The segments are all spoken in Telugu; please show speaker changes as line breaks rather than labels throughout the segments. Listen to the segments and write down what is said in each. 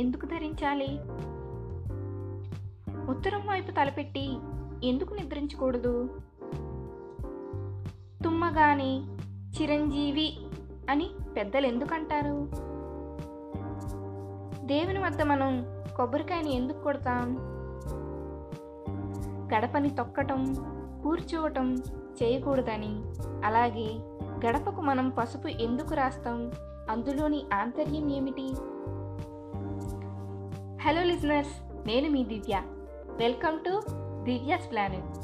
ఎందుకు ధరించాలి? ఉత్తరం వైపు తలపెట్టి ఎందుకు నిద్రించకూడదు? తుమ్మగాని చిరంజీవి అని పెద్దలు ఎందుకంటారు? దేవుని వద్ద మనం కొబ్బరికాయని ఎందుకు కొడతాం? గడపని తొక్కటం కూర్చోవటం చేయకూడదని. అలాగే గడపకు మనం పసుపు ఎందుకు రాస్తాం? అందులోని ఆంతర్యం ఏమిటి? హలో లిజనర్స్ నేను మీ Divya. Welcome to Divya's planet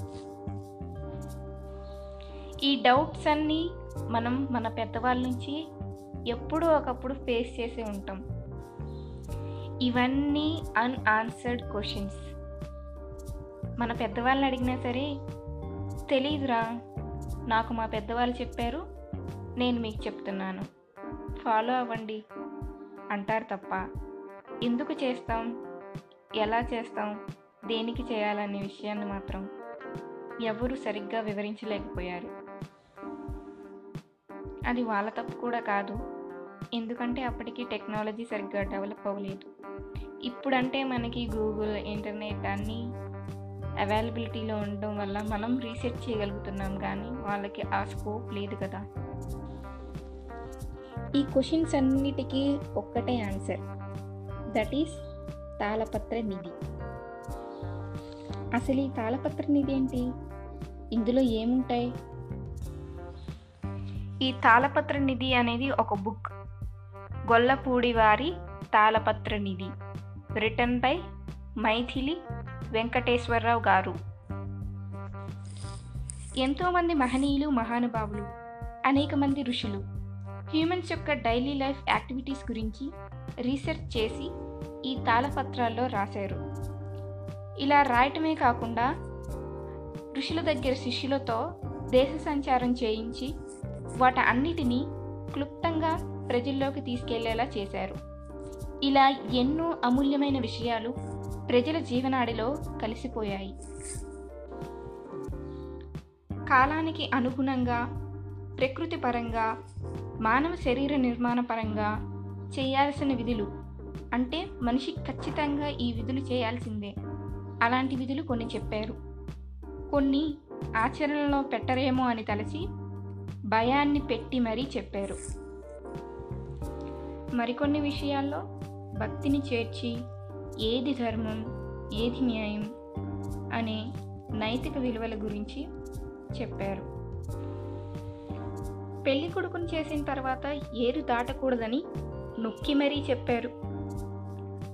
ఈ డౌట్స్ అన్నీ మనం మన పెద్దవాళ్ళ నుంచి ఎప్పుడో ఒకప్పుడు ఫేస్ చేసే ఉంటాం. ఇవన్నీ అన్ఆన్సర్డ్ క్వశ్చన్స్ మన పెద్దవాళ్ళని అడిగినా సరే తెలీదురా నాకు మా పెద్దవాళ్ళు చెప్పారు నేను మీకు చెప్తున్నాను. ఫాలో అవ్వండి. అంటారు తప్ప ఎందుకు చేస్తాం? ఎలా చేస్తాం? దేనికి చేయాలనే విషయాన్ని మాత్రం ఎవరు సరిగ్గా వివరించలేకపోయారు. అది వాళ్ళ తప్పు కూడా కాదు. ఎందుకంటే అప్పటికి టెక్నాలజీ సరిగ్గా డెవలప్ అవ్వలేదు. ఇప్పుడంటే మనకి గూగుల్ ఇంటర్నెట్ అన్నీ అవైలబిలిటీలో ఉండడం వల్ల మనం రీసెర్చ్ చేయగలుగుతున్నాం కానీ వాళ్ళకి ఆ స్కోప్ లేదు కదా. ఈ క్వశ్చన్స్ అన్నిటికీ ఒక్కటే ఆన్సర్. దట్ ఈస్ తాళపత్ర నిధి అసలు ఈ తాళపత్ర నిధి ఏంటి? ఇందులో ఏముంటాయి? ఈ తాళపత్ర నిధి అనేది ఒక బుక్ గొల్లపూడి వారి తాళపత్ర నిధి రిటర్న్ బై మైథిలి వెంకటేశ్వరరావు గారు. ఎంతోమంది మహనీయులు మహానుభావులు అనేక మంది ఋషులు హ్యూమన్స్ యొక్క డైలీ లైఫ్ యాక్టివిటీస్ గురించి రీసెర్చ్ చేసి ఈ తాళపత్రాల్లో రాశారు. ఇలా రాయటమే కాకుండా ఋషుల దగ్గర శిష్యులతో దేశ సంచారం చేయించి వాటి అన్నిటినీ క్లుప్తంగా ప్రజల్లోకి తీసుకెళ్ళేలా చేశారు. ఇలా ఎన్నో అమూల్యమైన విషయాలు ప్రజల జీవనాడిలో కలిసిపోయాయి. కాలానికి అనుగుణంగా ప్రకృతి పరంగా మానవ శరీర నిర్మాణ పరంగా చేయాల్సిన విధులు అంటే మనిషి ఖచ్చితంగా ఈ విధులు చేయాల్సిందే. అలాంటి విధులు కొన్ని చెప్పారు. కొన్ని ఆచరణలో పెట్టరేమో అని తలచి భయాన్ని పెట్టి మరీ చెప్పారు. మరికొన్ని విషయాల్లో భక్తిని చేర్చి ఏది ధర్మం ఏది న్యాయం అనే నైతిక విలువల గురించి చెప్పారు. పెళ్ళి కొడుకుని చేసిన తర్వాత ఏరు దాటకూడదని నొక్కి మరీ చెప్పారు.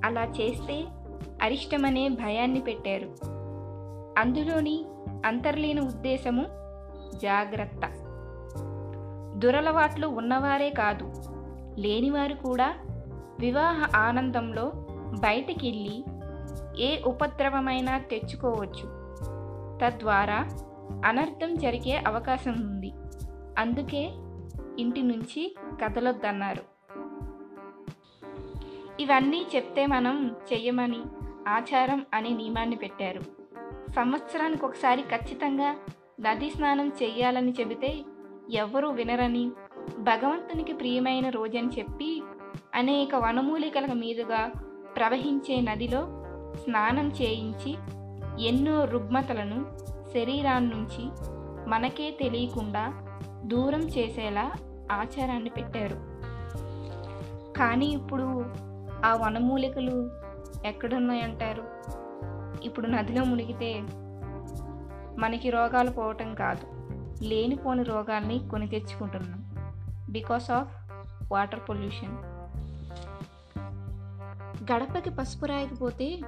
అలా చేస్తే అరిష్టమనే భయాన్ని పెట్టారు. అందులోని అంతర్లీన ఉద్దేశము జాగ్రత్త. దురలవాట్లు ఉన్నవారే కాదు లేనివారు కూడా వివాహ ఆనందంలో బయటికెళ్ళి ఏ ఉపద్రవమైనా తెచ్చుకోవచ్చు. తద్వారా అనర్థం జరిగే అవకాశం ఉంది. అందుకే ఇంటి నుంచి కదలొద్దన్నారు. ఇవన్నీ చెప్తే మనం చెయ్యమని ఆచారం అనే నియమాన్ని పెట్టారు. సంవత్సరానికి ఒకసారి ఖచ్చితంగా నదీ స్నానం చెయ్యాలని చెబితే ఎవరూ వినరని భగవంతునికి ప్రియమైన రోజని చెప్పి అనేక వనమూలికల మీదుగా ప్రవహించే నదిలో స్నానం చేయించి ఎన్నో రుగ్మతలను శరీరాన్నించి మనకే తెలియకుండా దూరం చేసేలా ఆచారాన్ని పెట్టారు. కానీ ఇప్పుడు ఆ వనమూలికలు ఎక్కడున్నాయంటారు? ఇప్పుడు నదిలో మునిగితే మనకి రోగాలు పోవటం కాదు. లేనిపోని రోగాల్ని కొని తెచ్చుకుంటున్నాం. Because of water pollution. గడపకి పసుపు రాయకపోతే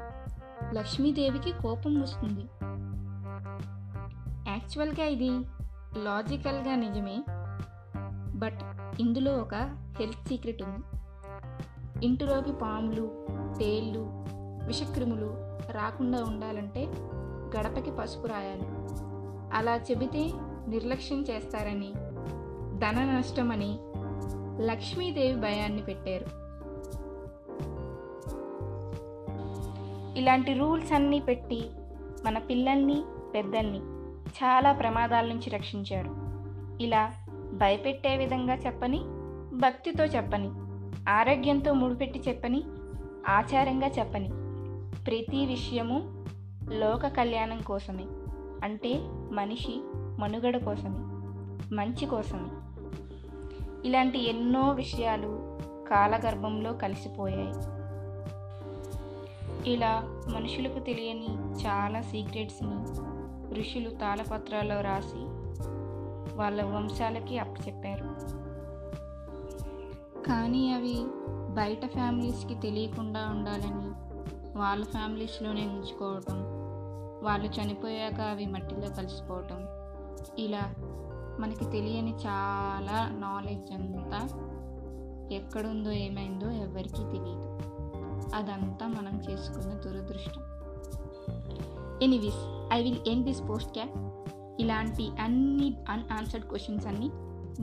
లక్ష్మీదేవికి కోపం వస్తుంది. యాక్చువల్గా ఇది లాజికల్గా నిజమే. బట్ ఇందులో ఒక హెల్త్ సీక్రెట్ ఉంది. ఇంటిలోకి పాములు తేళ్ళు విషక్రిములు రాకుండా ఉండాలంటే గడపకి పసుపు రాయాలి. అలా చెబితే నిర్లక్ష్యం చేస్తారని ధన నష్టమని లక్ష్మీదేవి భయాన్ని పెట్టారు. ఇలాంటి రూల్స్ అన్నీ పెట్టి మన పిల్లల్ని పెద్దల్ని చాలా ప్రమాదాల నుంచి రక్షించారు. ఇలా భయపెట్టే విధంగా చెప్పని భక్తితో చెప్పని ఆరోగ్యంతో ముడిపెట్టి చెప్పని ఆచారంగా చెప్పని. ప్రతి విషయము లోక కళ్యాణం కోసమే. అంటే మనిషి మనుగడ కోసమే. మంచి కోసమే. ఇలాంటి ఎన్నో విషయాలు కాలగర్భంలో కలిసిపోయాయి. ఇలా మనుషులకు తెలియని చాలా సీక్రెట్స్ని ఋషులు తాళపత్రాల్లో రాసి వాళ్ళ వంశాలకి అప్పచెప్పారు. కానీ అవి బయట ఫ్యామిలీస్కి తెలియకుండా ఉండాలని వాళ్ళ ఫ్యామిలీస్లోనే ఉంచుకోవటం వాళ్ళు చనిపోయాక అవి మట్టిలో కలిసిపోవటం ఇలా మనకి తెలియని చాలా నాలెడ్జ్ అంతా ఎక్కడుందో ఏమైందో ఎవరికీ తెలియదు. అదంతా మనం చేసుకున్న దురదృష్టం. Anyways I will end this post క్యాప్ ఇలాంటి అన్ని అన్ఆన్సర్డ్ క్వశ్చన్స్ అన్నీ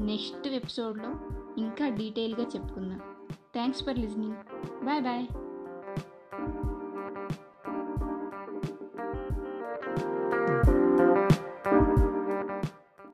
నెక్స్ట్ ఎపిసోడ్లో ఇంకా డీటెయిల్గా చెప్పుకుందాం. Thanks for listening. Bye bye.